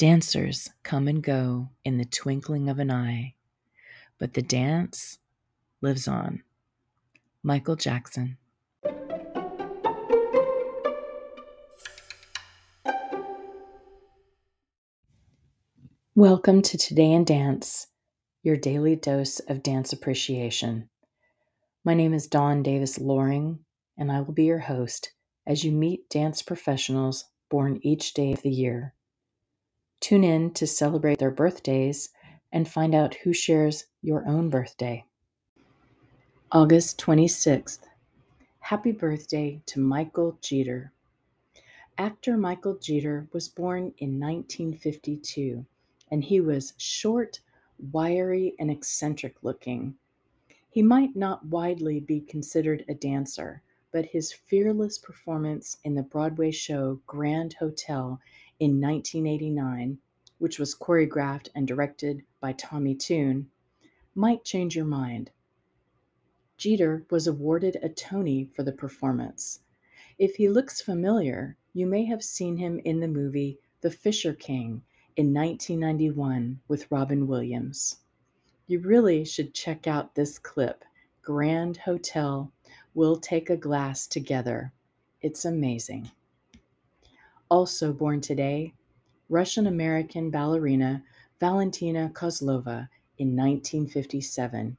Dancers come and go in the twinkling of an eye, but the dance lives on. Michael Jackson. Welcome to Today in Dance, your daily dose of dance appreciation. My name is Dawn Davis Loring, and I will be your host as you meet dance professionals born each day of the year. Tune in to celebrate their birthdays and find out who shares your own birthday. August 26th. Happy birthday to Michael Jeter. Actor Michael Jeter was born in 1952 and he was short, wiry, and eccentric looking. He might not widely be considered a dancer, but his fearless performance in the Broadway show Grand Hotel in 1989, which was choreographed and directed by Tommy Tune, might change your mind. Jeter was awarded a Tony for the performance. If he looks familiar, you may have seen him in the movie The Fisher King in 1991 with Robin Williams. You really should check out this clip Grand Hotel, We'll Take a Glass Together. It's amazing. Also born today, Russian American ballerina Valentina Kozlova in 1957.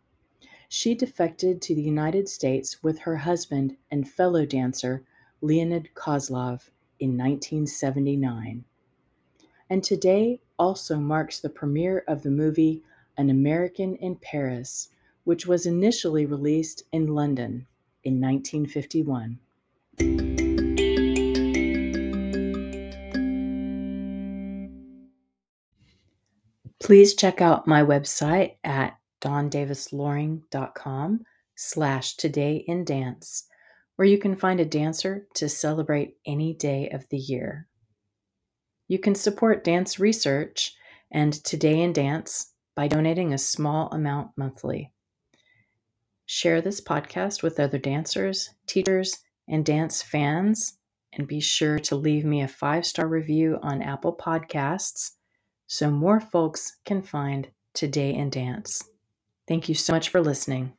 She defected to the United States with her husband and fellow dancer Leonid Kozlov in 1979. And today also marks the premiere of the movie An American in Paris, which was initially released in London in 1951. Please check out my website at dawndavisloring.com slash today in dance, where you can find a dancer to celebrate any day of the year. You can support dance research and Today in Dance by donating a small amount monthly. Share this podcast with other dancers, teachers, and dance fans, and be sure to leave me a five star review on Apple Podcasts so more folks can find Today in Dance. Thank you so much for listening.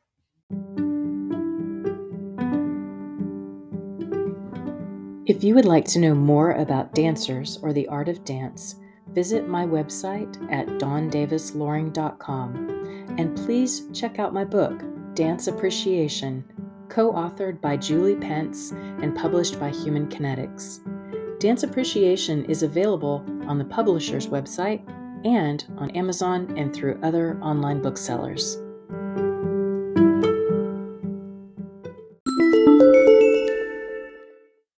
If you would like to know more about dancers or the art of dance, visit my website at dawndavisloring.com and please check out my book, Dance Appreciation, co authored by Julie Pence and published by Human Kinetics. Dance Appreciation is available on the publisher's website and on Amazon and through other online booksellers.